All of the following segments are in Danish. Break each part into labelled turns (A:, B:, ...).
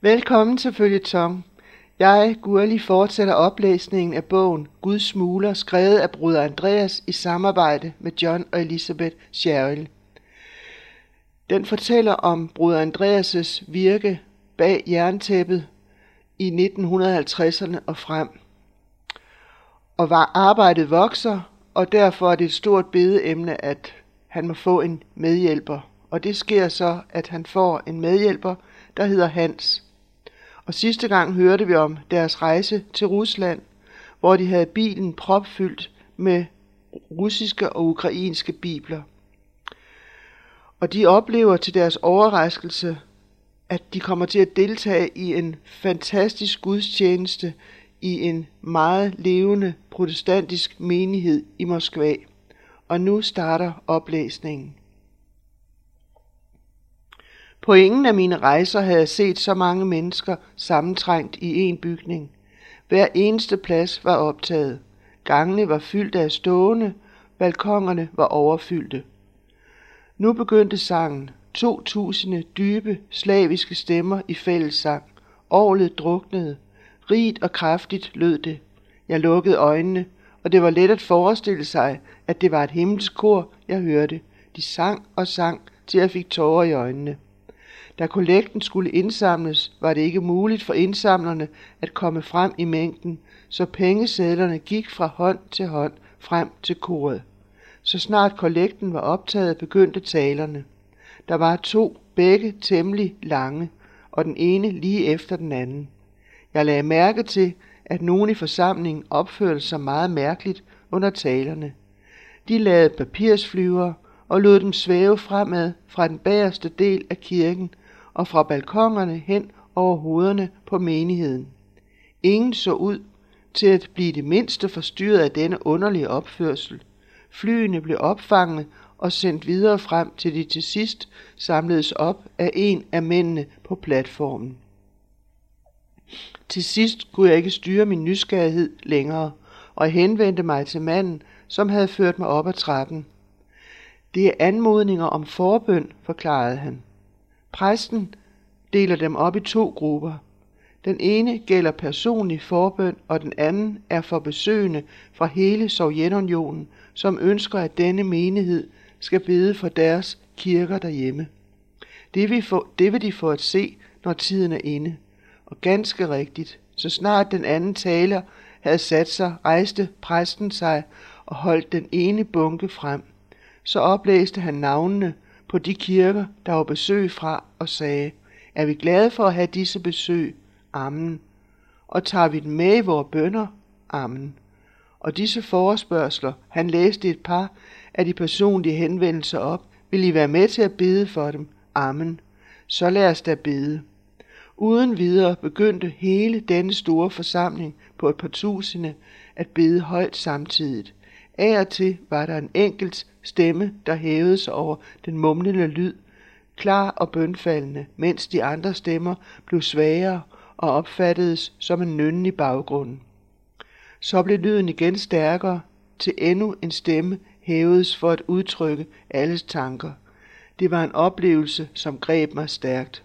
A: Velkommen til Følgetong. Jeg, Gurli, fortsætter oplæsningen af bogen Guds Smuler, skrevet af bruder Andreas i samarbejde med John og Elisabeth Sherrill. Den fortæller om bruder Andreas' virke bag jerntæppet i 1950'erne og frem. Og var arbejdet vokser, og derfor er det et stort bedeemne, at han må få en medhjælper. Og det sker så, at han får en medhjælper, der hedder Hans. Og sidste gang hørte vi om deres rejse til Rusland, hvor de havde bilen propfyldt med russiske og ukrainske bibler. Og de oplever til deres overraskelse, at de kommer til at deltage i en fantastisk gudstjeneste i en meget levende protestantisk menighed i Moskva. Og nu starter oplæsningen. På ingen af mine rejser havde jeg set så mange mennesker sammentrængt i en bygning. Hver eneste plads var optaget. Gangene var fyldt af stående, balkongerne var overfyldte. Nu begyndte sangen. To tusinde dybe, slaviske stemmer i fællessang. Årlet druknede. Rigt og kraftigt lød det. Jeg lukkede øjnene, og det var let at forestille sig, at det var et himmelsk kor, jeg hørte. De sang og sang, til jeg fik tårer i øjnene. Da kollekten skulle indsamles, var det ikke muligt for indsamlerne at komme frem i mængden, så pengesedlerne gik fra hånd til hånd frem til koret. Så snart kollekten var optaget, begyndte talerne. Der var to, begge temmelig lange, og den ene lige efter den anden. Jeg lagde mærke til, at nogen i forsamlingen opførte sig meget mærkeligt under talerne. De lavede papirsflyver og lod dem svæve fremad fra den bagerste del af kirken og fra balkongerne hen over hovederne på menigheden. Ingen så ud til at blive det mindste forstyrret af denne underlige opførsel. Flyene blev opfanget og sendt videre frem til de til sidst samledes op af en af mændene på platformen. Til sidst kunne jeg ikke styre min nysgerrighed længere, og henvendte mig til manden, som havde ført mig op ad trappen. Det er anmodninger om forbøn, forklarede han. Præsten deler dem op i to grupper. Den ene gælder personlig forbøn, og den anden er for besøgende fra hele Sovjetunionen, som ønsker, at denne menighed skal bede for deres kirker derhjemme. Det vil, få, det vil de få at se, når tiden er inde. Og ganske rigtigt, så snart den anden taler havde sat sig, rejste præsten sig og holdt den ene bunke frem. Så oplæste han navnene på de kirker, der var besøg fra, og sagde, er vi glade for at have disse besøg? Amen. Og tager vi dem med i vores bønder? Amen. Og disse forespørgsler, han læste et par af de personlige henvendelser op, vil I være med til at bede for dem? Amen. Så lad os da bede. Uden videre begyndte hele denne store forsamling på et par tusinde at bede højt samtidigt. Af og til var der en enkelt stemme, der hævede sig over den mumlende lyd, klar og bønfaldende, mens de andre stemmer blev svagere og opfattedes som en nønnen i baggrunden. Så blev lyden igen stærkere, til endnu en stemme hævedes for at udtrykke alles tanker. Det var en oplevelse, som greb mig stærkt.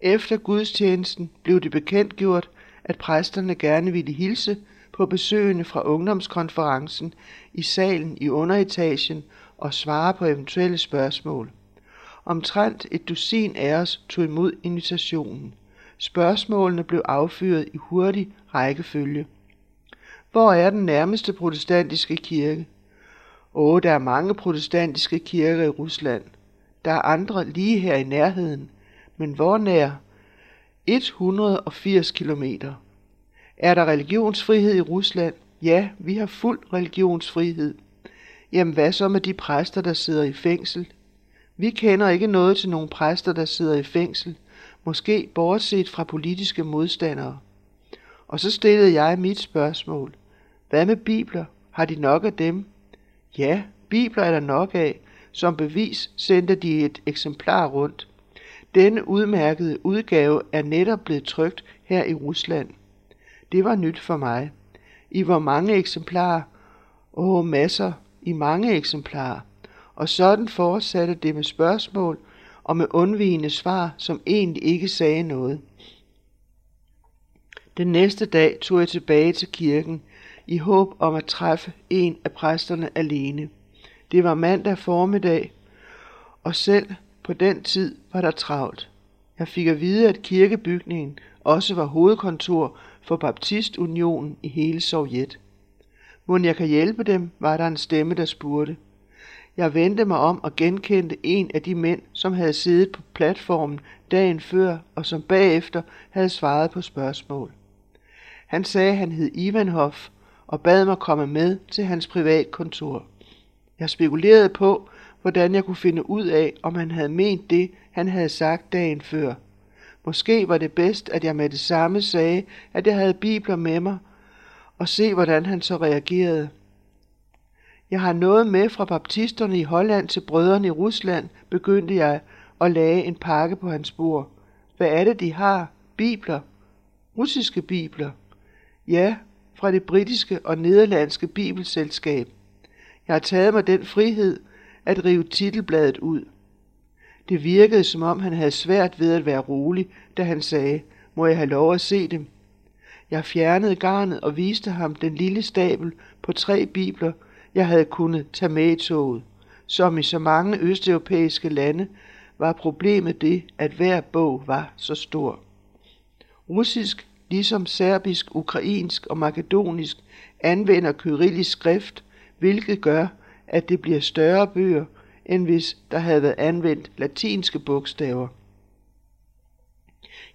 A: Efter gudstjenesten blev det bekendtgjort, at præsterne gerne ville hilse på besøgende fra ungdomskonferencen i salen i underetagen og svare på eventuelle spørgsmål. Omtrent et dusin af os tog imod invitationen. Spørgsmålene blev affyret i hurtig rækkefølge. Hvor er den nærmeste protestantiske kirke? Åh, der er mange protestantiske kirker i Rusland. Der er andre lige her i nærheden. Men hvor nær? 180 kilometer. Er der religionsfrihed i Rusland? Ja, vi har fuld religionsfrihed. Jamen hvad så med de præster, der sidder i fængsel? Vi kender ikke noget til nogen præster, der sidder i fængsel, måske bortset fra politiske modstandere. Og så stillede jeg mit spørgsmål. Hvad med bibler? Har de nok af dem? Ja, bibler er der nok af. Som bevis sendte de et eksemplar rundt. Denne udmærkede udgave er netop blevet trykt her i Rusland. Det var nyt for mig. I hvor mange eksemplarer? Åh, masser. I mange eksemplarer. Og sådan fortsatte det med spørgsmål og med undvigende svar, som egentlig ikke sagde noget. Den næste dag tog jeg tilbage til kirken i håb om at træffe en af præsterne alene. Det var mandag formiddag, og selv på den tid var der travlt. Jeg fik at vide, at kirkebygningen også var hovedkontor for Baptistunionen i hele Sovjet. Må jeg kan hjælpe dem, var der en stemme, der spurgte. Jeg vendte mig om og genkendte en af de mænd, som havde siddet på platformen dagen før og som bagefter havde svaret på spørgsmål. Han sagde, at han hed Ivanhoff og bad mig komme med til hans privatkontor. Jeg spekulerede på, hvordan jeg kunne finde ud af, om han havde ment det, han havde sagt dagen før. Måske var det bedst, at jeg med det samme sagde, at jeg havde bibler med mig, og se, hvordan han så reagerede. Jeg har noget med fra baptisterne i Holland til brødrene i Rusland, begyndte jeg og lagde en pakke på hans bord. Hvad er det, de har? Bibler. Russiske bibler. Ja, fra det britiske og nederlandske bibelselskab. Jeg har taget mig den frihed at rive titelbladet ud. Det virkede, som om han havde svært ved at være rolig, da han sagde, må jeg have lov at se dem. Jeg fjernede garnet og viste ham den lille stabel på tre bibler, jeg havde kunnet tage med i toget. Som i så mange østeuropæiske lande var problemet det, at hver bog var så stor. Russisk, ligesom serbisk, ukrainsk og makedonisk, anvender kyrillisk skrift, hvilket gør, at det bliver større bøger, end hvis der havde været anvendt latinske bogstaver.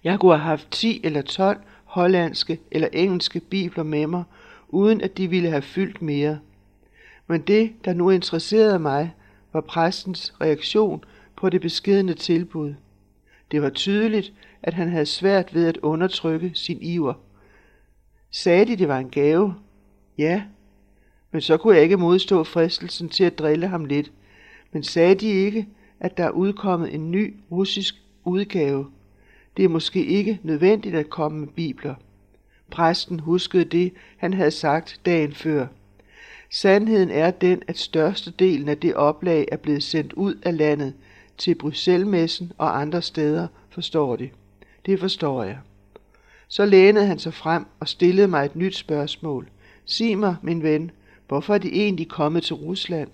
A: Jeg kunne have haft 10 eller 12 hollandske eller engelske bibler med mig, uden at de ville have fyldt mere. Men det, der nu interesserede mig, var præstens reaktion på det beskedende tilbud. Det var tydeligt, at han havde svært ved at undertrykke sin iver. Sagde de, det var en gave? Ja, men så kunne jeg ikke modstå fristelsen til at drille ham lidt. Men sagde de ikke, at der er udkommet en ny russisk udgave? Det er måske ikke nødvendigt at komme med bibler. Præsten huskede det, han havde sagt dagen før. Sandheden er den, at størstedelen af det oplag er blevet sendt ud af landet til Bruxellesmessen og andre steder, forstår de. Det forstår jeg. Så lænede han sig frem og stillede mig et nyt spørgsmål. Sig mig, min ven, hvorfor er de egentlig kommet til Rusland?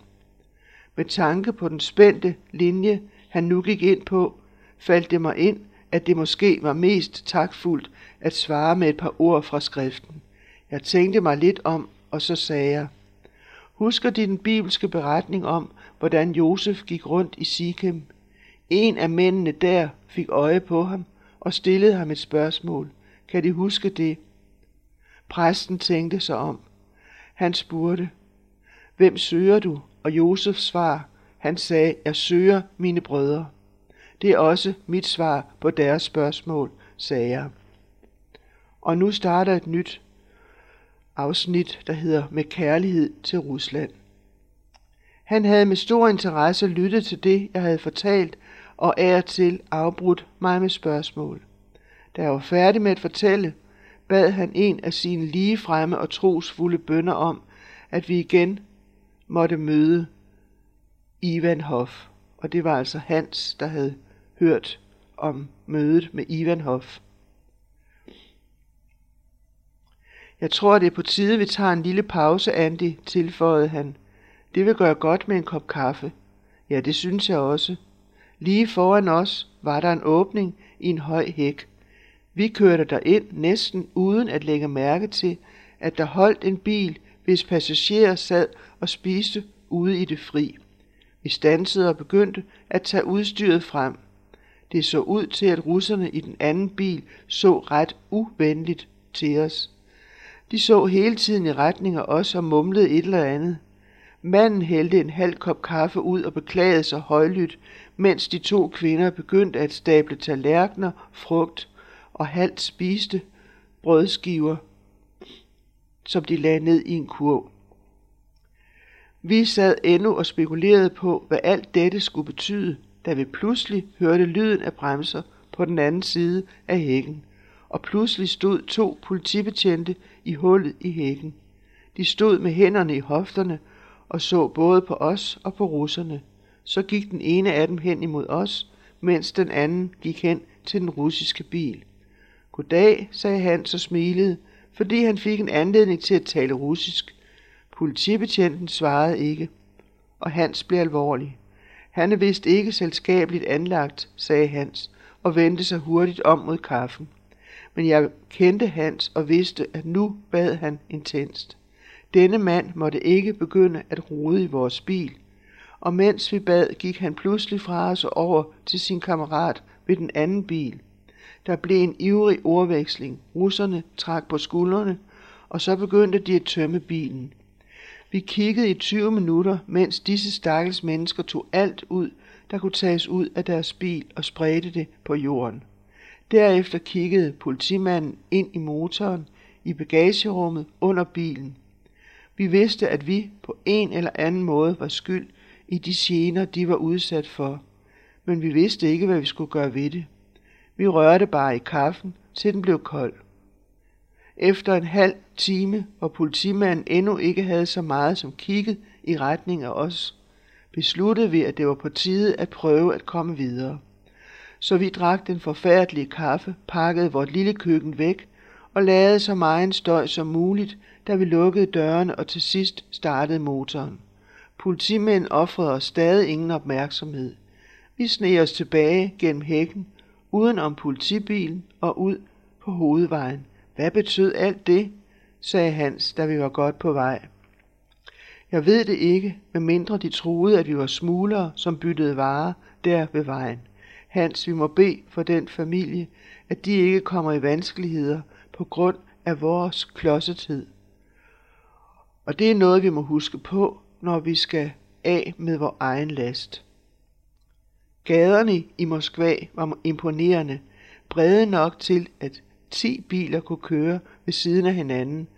A: Med tanke på den spændte linje, han nu gik ind på, faldt det mig ind, at det måske var mest takfuldt at svare med et par ord fra skriften. Jeg tænkte mig lidt om, og så sagde jeg, Husker de den bibelske beretning om, hvordan Josef gik rundt i Sikhem? En af mændene der fik øje på ham og stillede ham et spørgsmål. Kan de huske det? Præsten tænkte sig om. Han spurgte, Hvem søger du? Og Josefs svar, han sagde, jeg søger mine brødre. Det er også mit svar på deres spørgsmål, sagde jeg. Og nu starter et nyt afsnit, der hedder Med kærlighed til Rusland. Han havde med stor interesse lyttet til det, jeg havde fortalt, og er til afbrudt mig med spørgsmål. Da jeg var færdig med at fortælle, bad han en af sine lige fremme og trosfulde bønder om, at vi igen måtte møde Ivan Hoff. Og det var altså Hans, der havde hørt om mødet med Ivan Hoff. Jeg tror, det er på tide, vi tager en lille pause, Andy, tilføjede han. Det vil gøre godt med en kop kaffe. Ja, det synes jeg også. Lige foran os var der en åbning i en høj hæk. Vi kørte der ind næsten uden at lægge mærke til, at der holdt en bil, hvis passagerer sad og spiste ude i det fri. Vi stansede og begyndte at tage udstyret frem. Det så ud til, at russerne i den anden bil så ret uvenligt til os. De så hele tiden i retning af os og mumlede et eller andet. Manden hældte en halv kop kaffe ud og beklagede sig højlydt, mens de to kvinder begyndte at stable tallerkener, frugt og halvt spiste brødskiver, som de lagde ned i en kurv. Vi sad endnu og spekulerede på, hvad alt dette skulle betyde, da vi pludselig hørte lyden af bremser på den anden side af hækken, og pludselig stod to politibetjente i hullet i hækken. De stod med hænderne i hofterne og så både på os og på russerne. Så gik den ene af dem hen imod os, mens den anden gik hen til den russiske bil. Goddag, sagde han og smilede, fordi han fik en anledning til at tale russisk. Politibetjenten svarede ikke, og Hans blev alvorlig. Han er vist ikke selskabeligt anlagt, sagde Hans, og vendte sig hurtigt om mod kaffen. Men jeg kendte Hans og vidste, at nu bad han intenst. Denne mand måtte ikke begynde at rode i vores bil, og mens vi bad, gik han pludselig fra os over til sin kammerat ved den anden bil. Der blev en ivrig ordveksling. Russerne trak på skuldrene, og så begyndte de at tømme bilen. Vi kiggede i 20 minutter, mens disse stakkels mennesker tog alt ud, der kunne tages ud af deres bil og spredte det på jorden. Derefter kiggede politimanden ind i motoren, i bagagerummet under bilen. Vi vidste, at vi på en eller anden måde var skyld i de gener, de var udsat for, men vi vidste ikke, hvad vi skulle gøre ved det. Vi rørte bare i kaffen, til den blev kold. Efter en halv time, hvor politimanden endnu ikke havde så meget som kigget i retning af os, besluttede vi, at det var på tide at prøve at komme videre. Så vi drak den forfærdelige kaffe, pakkede vort lille køkken væk og lavede så meget støj som muligt, da vi lukkede dørene og til sidst startede motoren. Politimænd offrede os stadig ingen opmærksomhed. Vi sneg os tilbage gennem hækken, uden om politibilen og ud på hovedvejen. Hvad betød alt det? sagde Hans, da vi var godt på vej. Jeg ved det ikke, medmindre de troede, at vi var smuglere, som byttede varer der ved vejen. Hans, vi må bede for den familie, at de ikke kommer i vanskeligheder på grund af vores klodsethed. Og det er noget, vi må huske på, når vi skal af med vores egen last. Gaderne i Moskva var imponerende, brede nok til, at ti biler kunne køre ved siden af hinanden,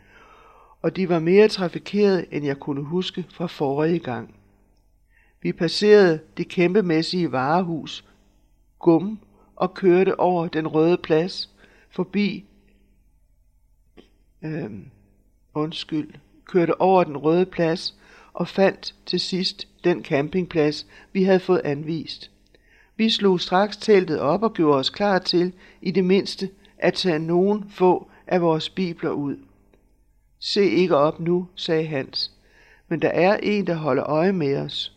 A: og de var mere trafikerede, end jeg kunne huske fra forrige gang. Vi passerede det kæmpemæssige varehus, Gum, og kørte over den røde plads, forbi, øh, undskyld, kørte over den røde plads og fandt til sidst den campingplads, vi havde fået anvist. Vi slog straks teltet op og gjorde os klar til, i det mindste, at tage nogen få af vores bibler ud. Se ikke op nu, sagde Hans, men der er en, der holder øje med os.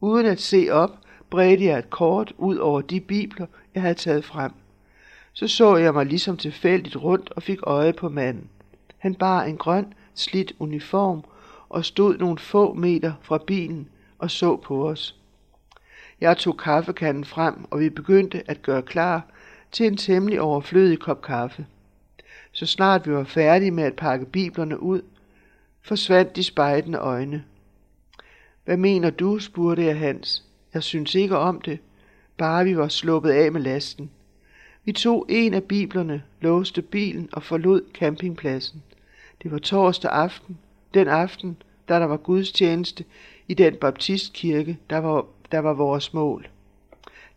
A: Uden at se op, bredte jeg et kort ud over de bibler, jeg havde taget frem. Så så jeg mig ligesom tilfældigt rundt og fik øje på manden. Han bar en grøn, slidt uniform og stod nogle få meter fra bilen og så på os. Jeg tog kaffekanden frem, og vi begyndte at gøre klar til en temmelig overflødig kop kaffe. Så snart vi var færdige med at pakke biblerne ud, forsvandt de spejdende øjne. Hvad mener du, spurgte jeg Hans. Jeg synes ikke om det, bare vi var sluppet af med lasten. Vi tog en af biblerne, låste bilen og forlod campingpladsen. Det var torsdag aften, den aften, da der var gudstjeneste i den baptistkirke, der var, der var vores mål.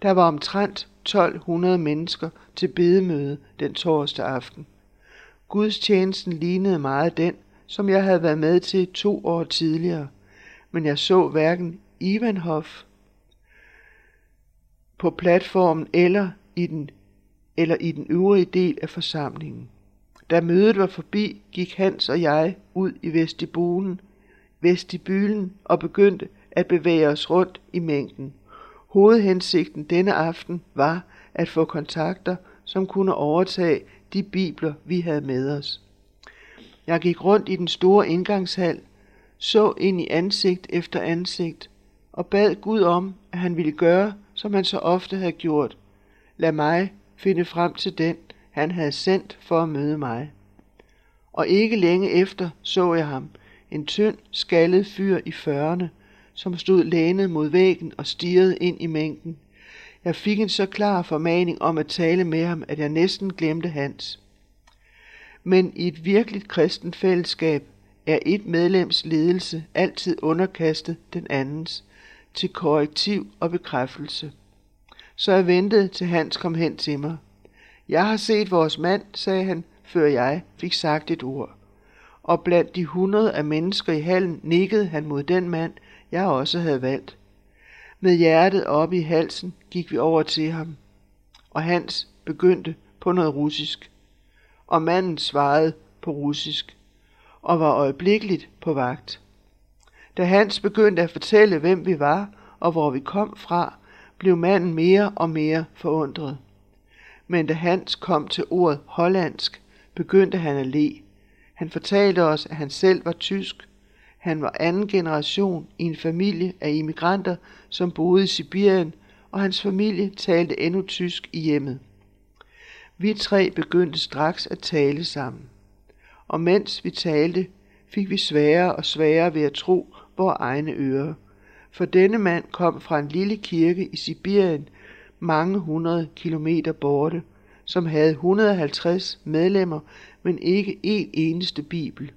A: Der var omtrent 1200 mennesker til bedemøde den torsdag aften. Gudstjenesten lignede meget den, som jeg havde været med til to år tidligere, men jeg så hverken Ivanhof på platformen eller i den, eller i den øvrige del af forsamlingen. Da mødet var forbi, gik Hans og jeg ud i vestibulen, vestibylen og begyndte at bevæge os rundt i mængden. Hovedhensigten denne aften var at få kontakter, som kunne overtage de bibler, vi havde med os. Jeg gik rundt i den store indgangshal, så ind i ansigt efter ansigt og bad Gud om, at han ville gøre, som han så ofte havde gjort. Lad mig finde frem til den, han havde sendt for at møde mig. Og ikke længe efter så jeg ham, en tynd, skaldet fyr i førerne, som stod lænet mod væggen og stirrede ind i mængden. Jeg fik en så klar formaning om at tale med ham, at jeg næsten glemte hans. Men i et virkeligt kristent fællesskab er et medlems ledelse altid underkastet den andens til korrektiv og bekræftelse. Så jeg ventede til Hans kom hen til mig. Jeg har set vores mand, sagde han, før jeg fik sagt et ord. Og blandt de hundrede af mennesker i hallen nikkede han mod den mand, jeg også havde valgt. Med hjertet oppe i halsen gik vi over til ham, og Hans begyndte på noget russisk. og manden svarede på russisk og var øjeblikkeligt på vagt. Da Hans begyndte at fortælle, hvem vi var og hvor vi kom fra, blev manden mere og mere forundret. Men da Hans kom til ordet hollandsk, begyndte han at le. Han fortalte os, at han selv var tysk. Han var anden generation i en familie af immigranter, som boede i Sibirien, og hans familie talte endnu tysk i hjemmet. Vi tre begyndte straks at tale sammen. Og mens vi talte, fik vi sværere og sværere ved at tro vores egne ører. For denne mand kom fra en lille kirke i Sibirien, mange hundrede kilometer borte, som havde 150 medlemmer, men ikke en eneste bibel.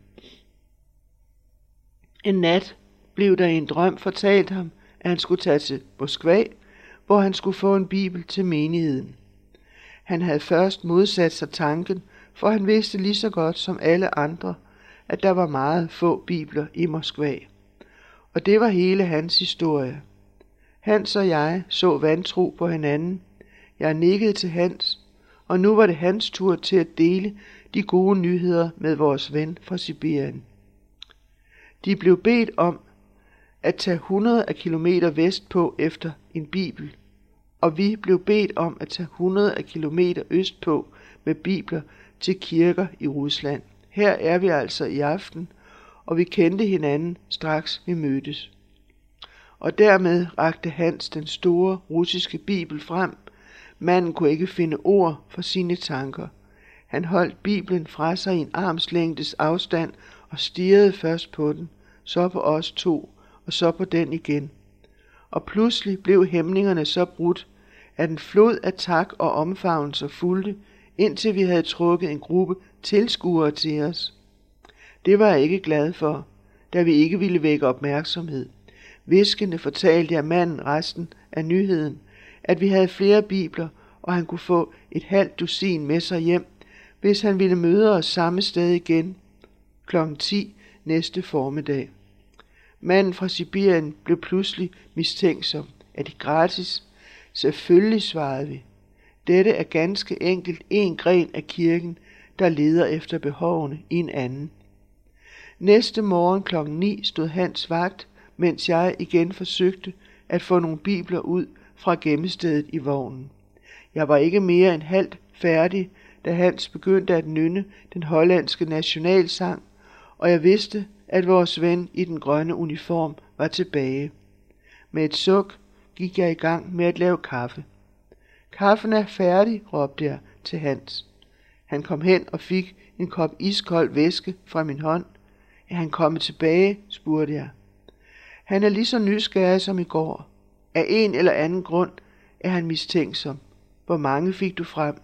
A: En nat blev der i en drøm fortalt ham, at han skulle tage til Moskva, hvor han skulle få en bibel til menigheden. Han havde først modsat sig tanken, for han vidste lige så godt som alle andre, at der var meget få bibler i Moskva. Og det var hele hans historie. Hans og jeg så vantro på hinanden. Jeg nikkede til Hans, og nu var det hans tur til at dele de gode nyheder med vores ven fra Sibirien. De blev bedt om at tage 100 af kilometer vestpå efter en bibel, og vi blev bedt om at tage 100 af kilometer østpå med bibler til kirker i Rusland. Her er vi altså i aften, og vi kendte hinanden straks vi mødtes. Og dermed rakte Hans den store russiske bibel frem. Manden kunne ikke finde ord for sine tanker. Han holdt biblen fra sig i en armslængdes afstand og stirrede først på den, så på os to, og så på den igen. Og pludselig blev hæmningerne så brudt, at en flod af tak og omfavnelser fulgte, indtil vi havde trukket en gruppe tilskuere til os. Det var jeg ikke glad for, da vi ikke ville vække opmærksomhed. Viskende fortalte jeg manden resten af nyheden, at vi havde flere bibler, og han kunne få et halvt dusin med sig hjem, hvis han ville møde os samme sted igen kl. 10 næste formiddag. Manden fra Sibirien blev pludselig mistænksom. Er det gratis? Selvfølgelig, svarede vi. Dette er ganske enkelt en gren af kirken, der leder efter behovene i en anden. Næste morgen kl. 9 stod Hans vagt, mens jeg igen forsøgte at få nogle bibler ud fra gemmestedet i vognen. Jeg var ikke mere end halvt færdig, da Hans begyndte at nynne den hollandske nationalsang, og jeg vidste, at vores ven i den grønne uniform var tilbage. Med et suk gik jeg i gang med at lave kaffe. Kaffen er færdig, råbte jeg til Hans. Han kom hen og fik en kop iskold væske fra min hånd. Er han kommet tilbage, spurgte jeg. Han er lige så nysgerrig som i går. Af en eller anden grund er han mistænksom. Hvor mange fik du frem?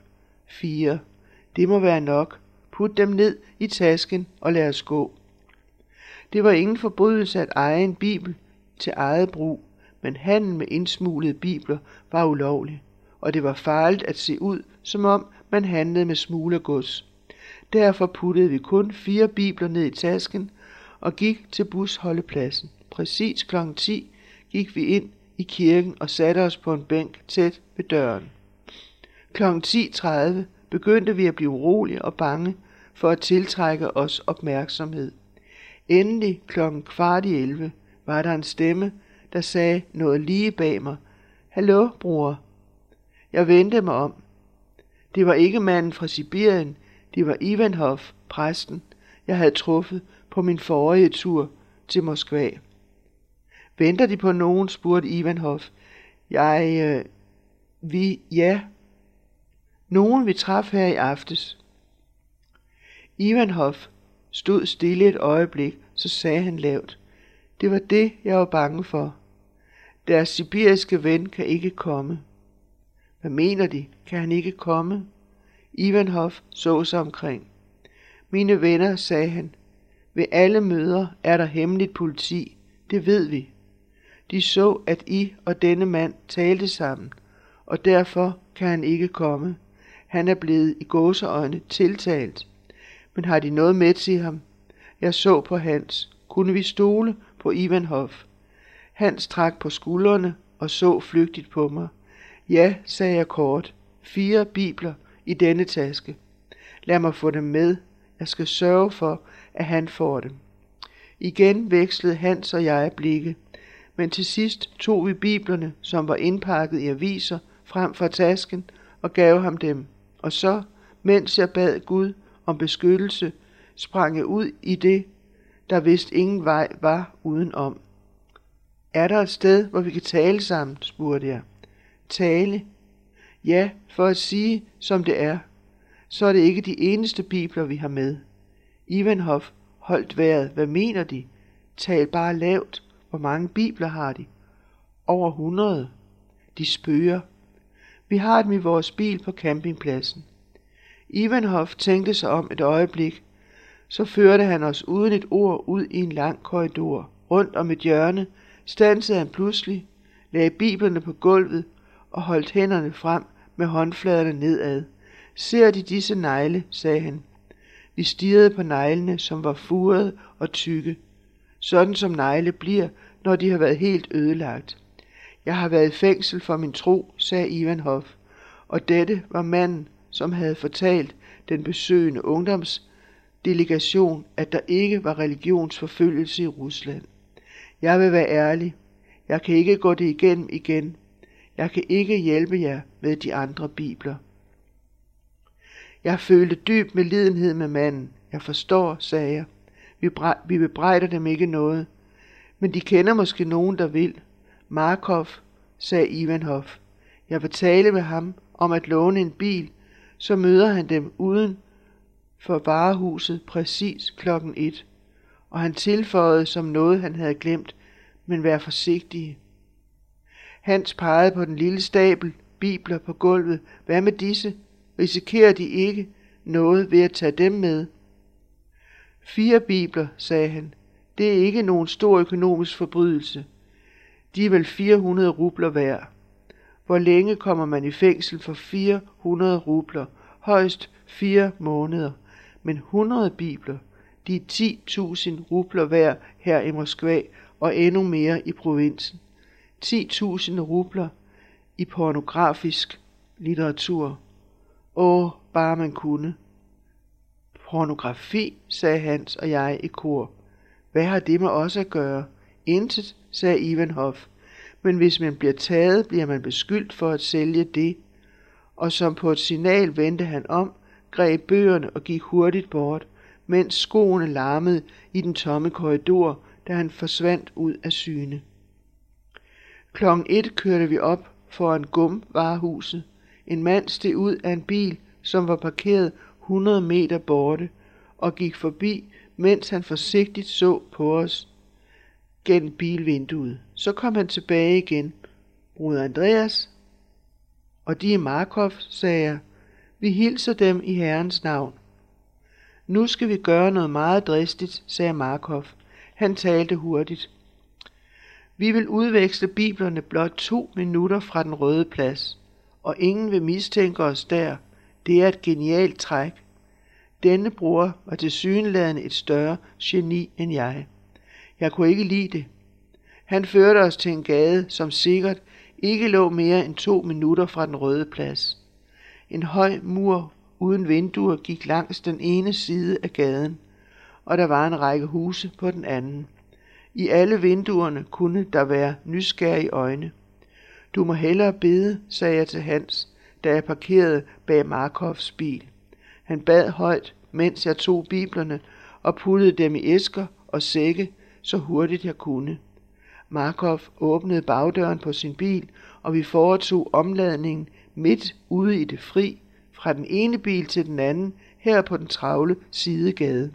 A: Fire. Det må være nok. Put dem ned i tasken og lad os gå. Det var ingen forbrydelse at eje en bibel til eget brug, men handel med indsmuglede bibler var ulovlig, og det var farligt at se ud, som om man handlede med smuglergods. Derfor puttede vi kun fire bibler ned i tasken og gik til busholdepladsen. Præcis kl. 10 gik vi ind i kirken og satte os på en bænk tæt ved døren. Kl. 10.30 begyndte vi at blive urolige og bange for at tiltrække os opmærksomhed. Endelig klokken kvart i 11 var der en stemme, der sagde noget lige bag mig. Hallo, bror. Jeg vendte mig om. Det var ikke manden fra Sibirien, det var Ivanhov, præsten, jeg havde truffet på min forrige tur til Moskva. Venter de på nogen, spurgte Ivanhov. Jeg, øh, vi, ja. Nogen vi traf her i aftes. Ivanhof stod stille et øjeblik, så sagde han lavt. Det var det, jeg var bange for. Deres sibiriske ven kan ikke komme. Hvad mener de? Kan han ikke komme? Ivanhof så sig omkring. Mine venner, sagde han, ved alle møder er der hemmeligt politi. Det ved vi. De så, at I og denne mand talte sammen, og derfor kan han ikke komme. Han er blevet i gåseøjne tiltalt. Men har de noget med til ham? Jeg så på Hans. Kunne vi stole på Ivanhov? Hans trak på skuldrene og så flygtigt på mig. Ja, sagde jeg kort. Fire bibler i denne taske. Lad mig få dem med. Jeg skal sørge for, at han får dem. Igen vekslede Hans og jeg blikke, men til sidst tog vi biblerne, som var indpakket i aviser, frem fra tasken og gav ham dem. Og så, mens jeg bad Gud om beskyttelse, sprang jeg ud i det, der vist ingen vej var udenom. Er der et sted, hvor vi kan tale sammen, spurgte jeg. Tale? Ja, for at sige, som det er, så er det ikke de eneste bibler, vi har med. Ivanhof holdt vejret. Hvad mener de? Tal bare lavt. Hvor mange bibler har de? Over 100. De spøger. Vi har dem i vores bil på campingpladsen. Ivanhof tænkte sig om et øjeblik. Så førte han os uden et ord ud i en lang korridor. Rundt om et hjørne stansede han pludselig, lagde biblerne på gulvet og holdt hænderne frem med håndfladerne nedad. Ser de disse negle, sagde han. Vi stirrede på neglene, som var furede og tykke, sådan som negle bliver, når de har været helt ødelagt. Jeg har været i fængsel for min tro, sagde Ivan Hoff, og dette var manden, som havde fortalt den besøgende ungdomsdelegation, at der ikke var religionsforfølgelse i Rusland. Jeg vil være ærlig. Jeg kan ikke gå det igennem igen. Jeg kan ikke hjælpe jer med de andre bibler. Jeg følte dyb medlidenhed med manden. Jeg forstår, sagde jeg. Vi, vi bebrejder dem ikke noget. Men de kender måske nogen, der vil. Markov, sagde Ivanhof. Jeg vil tale med ham om at låne en bil, så møder han dem uden for varehuset præcis klokken et. Og han tilføjede som noget, han havde glemt, men vær forsigtige. Hans pegede på den lille stabel bibler på gulvet. Hvad med disse? risikerer de ikke noget ved at tage dem med. Fire bibler, sagde han, det er ikke nogen stor økonomisk forbrydelse. De er vel 400 rubler værd. Hvor længe kommer man i fængsel for 400 rubler? Højst fire måneder. Men 100 bibler, de er 10.000 rubler værd her i Moskva og endnu mere i provinsen. 10.000 rubler i pornografisk litteratur. Åh, bare man kunne. Pornografi, sagde Hans og jeg i kor. Hvad har det med os at gøre? Intet, sagde Ivanhoff. Men hvis man bliver taget, bliver man beskyldt for at sælge det. Og som på et signal vendte han om, greb bøgerne og gik hurtigt bort, mens skoene larmede i den tomme korridor, da han forsvandt ud af syne. Klokken et kørte vi op foran Gum varehuset. En mand steg ud af en bil, som var parkeret 100 meter borte, og gik forbi, mens han forsigtigt så på os gennem bilvinduet. Så kom han tilbage igen. Bruder Andreas? Og de i Markov, sagde jeg. Vi hilser dem i Herrens navn. Nu skal vi gøre noget meget dristigt, sagde Markov. Han talte hurtigt. Vi vil udveksle biblerne blot to minutter fra den røde plads og ingen vil mistænke os der. Det er et genialt træk. Denne bror var til synlædende et større geni end jeg. Jeg kunne ikke lide det. Han førte os til en gade, som sikkert ikke lå mere end to minutter fra den røde plads. En høj mur uden vinduer gik langs den ene side af gaden, og der var en række huse på den anden. I alle vinduerne kunne der være nysgerrige øjne. Du må hellere bede, sagde jeg til Hans, da jeg parkerede bag Markovs bil. Han bad højt, mens jeg tog biblerne og puttede dem i æsker og sække, så hurtigt jeg kunne. Markov åbnede bagdøren på sin bil, og vi foretog omladningen midt ude i det fri, fra den ene bil til den anden, her på den travle sidegade.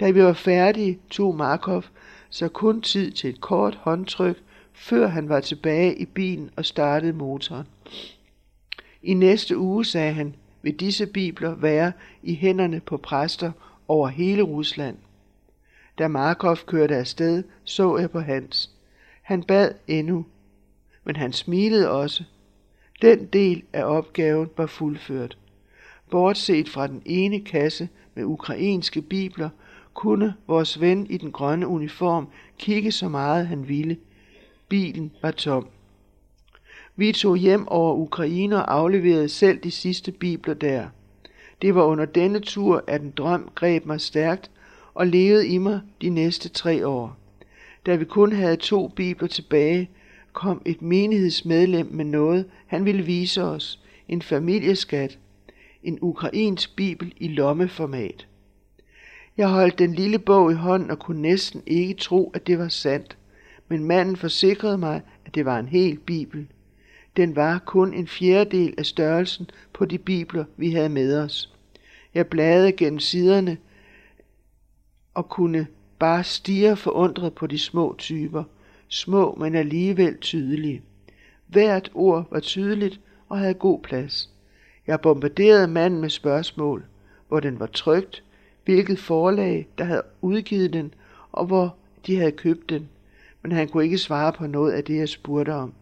A: Da vi var færdige, tog Markov så kun tid til et kort håndtryk før han var tilbage i bilen og startede motoren. I næste uge, sagde han, vil disse bibler være i hænderne på præster over hele Rusland. Da Markov kørte afsted, så jeg på Hans. Han bad endnu, men han smilede også. Den del af opgaven var fuldført. Bortset fra den ene kasse med ukrainske bibler, kunne vores ven i den grønne uniform kigge så meget han ville. Bilen var tom. Vi tog hjem over Ukraine og afleverede selv de sidste bibler der. Det var under denne tur, at en drøm greb mig stærkt og levede i mig de næste tre år. Da vi kun havde to bibler tilbage, kom et menighedsmedlem med noget, han ville vise os. En familieskat. En ukrainsk bibel i lommeformat. Jeg holdt den lille bog i hånden og kunne næsten ikke tro, at det var sandt. Men manden forsikrede mig, at det var en hel bibel. Den var kun en fjerdedel af størrelsen på de bibler, vi havde med os. Jeg bladede gennem siderne og kunne bare stige forundret på de små typer. Små, men alligevel tydelige. Hvert ord var tydeligt og havde god plads. Jeg bombarderede manden med spørgsmål, hvor den var trygt, hvilket forlag, der havde udgivet den, og hvor de havde købt den, men han kunne ikke svare på noget af det, jeg spurgte om.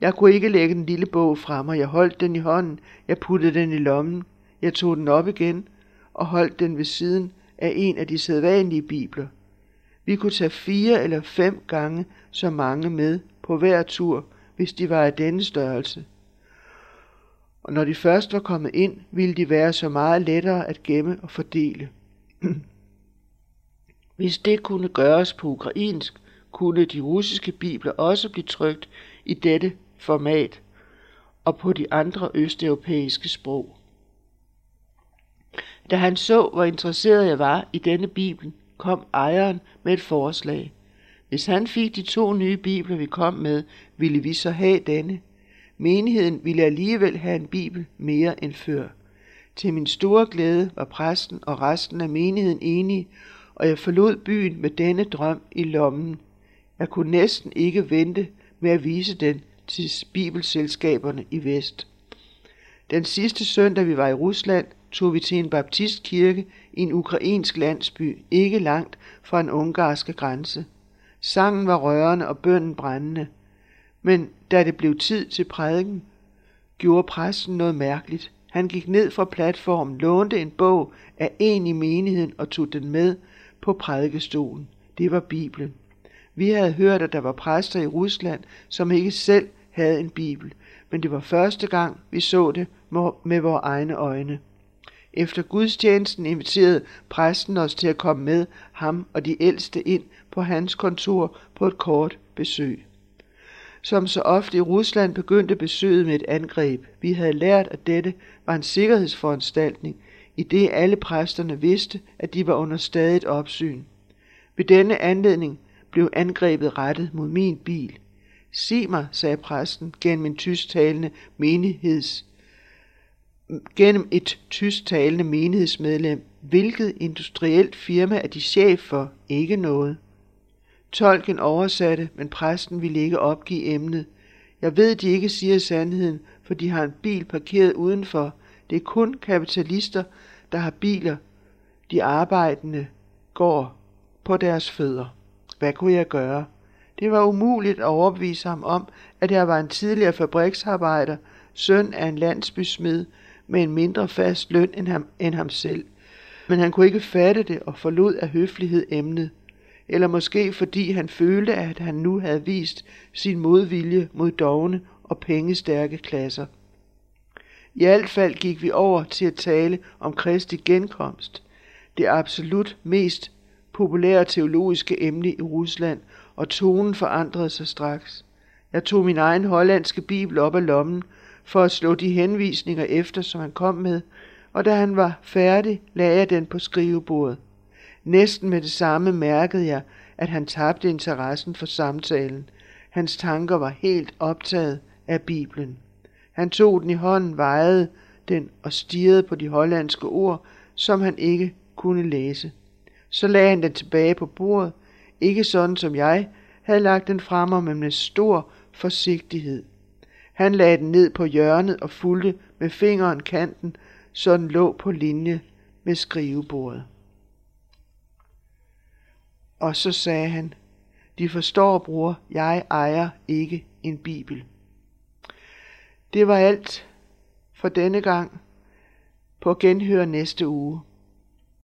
A: Jeg kunne ikke lægge den lille bog frem, og jeg holdt den i hånden, jeg puttede den i lommen, jeg tog den op igen og holdt den ved siden af en af de sædvanlige bibler. Vi kunne tage fire eller fem gange så mange med på hver tur, hvis de var af denne størrelse. Og når de først var kommet ind, ville de være så meget lettere at gemme og fordele. Hvis det kunne gøres på ukrainsk, kunne de russiske bibler også blive trykt i dette format og på de andre østeuropæiske sprog. Da han så, hvor interesseret jeg var i denne bibel, kom ejeren med et forslag. Hvis han fik de to nye bibler, vi kom med, ville vi så have denne. Menigheden ville alligevel have en bibel mere end før. Til min store glæde var præsten og resten af menigheden enige, og jeg forlod byen med denne drøm i lommen. Jeg kunne næsten ikke vente med at vise den til bibelselskaberne i vest. Den sidste søndag vi var i Rusland, tog vi til en baptistkirke i en ukrainsk landsby, ikke langt fra en ungarske grænse. Sangen var rørende og bønnen brændende. Men da det blev tid til prædiken, gjorde præsten noget mærkeligt. Han gik ned fra platformen, lånte en bog af en i menigheden og tog den med på prædikestolen. Det var Bibelen. Vi havde hørt, at der var præster i Rusland, som ikke selv havde en bibel, men det var første gang, vi så det med vores egne øjne. Efter gudstjenesten inviterede præsten os til at komme med ham og de ældste ind på hans kontor på et kort besøg. Som så ofte i Rusland begyndte besøget med et angreb. Vi havde lært, at dette var en sikkerhedsforanstaltning, i det alle præsterne vidste, at de var under stadigt opsyn. Ved denne anledning blev angrebet rettet mod min bil. Sig mig, sagde præsten gennem en tysktalende menigheds gennem et tysktalende menighedsmedlem, hvilket industrielt firma er de chef for, ikke noget. Tolken oversatte, men præsten ville ikke opgive emnet. Jeg ved, de ikke siger sandheden, for de har en bil parkeret udenfor. Det er kun kapitalister, der har biler. De arbejdende går på deres fødder. Hvad kunne jeg gøre? Det var umuligt at overbevise ham om, at jeg var en tidligere fabriksarbejder, søn af en landsbysmed med en mindre fast løn end ham, end ham selv. Men han kunne ikke fatte det og forlod af høflighed emnet. Eller måske fordi han følte, at han nu havde vist sin modvilje mod dogne og pengestærke klasser. I alt fald gik vi over til at tale om Kristi genkomst, det absolut mest populære teologiske emne i Rusland, og tonen forandrede sig straks. Jeg tog min egen hollandske bibel op af lommen for at slå de henvisninger efter, som han kom med, og da han var færdig, lagde jeg den på skrivebordet. Næsten med det samme mærkede jeg, at han tabte interessen for samtalen. Hans tanker var helt optaget af Bibelen. Han tog den i hånden, vejede den og stirrede på de hollandske ord, som han ikke kunne læse. Så lagde han den tilbage på bordet, ikke sådan som jeg havde lagt den frem, men med stor forsigtighed. Han lagde den ned på hjørnet og fulgte med fingeren kanten, så den lå på linje med skrivebordet. Og så sagde han, de forstår, bror, jeg ejer ikke en bibel. Det var alt for denne gang. På genhør næste uge.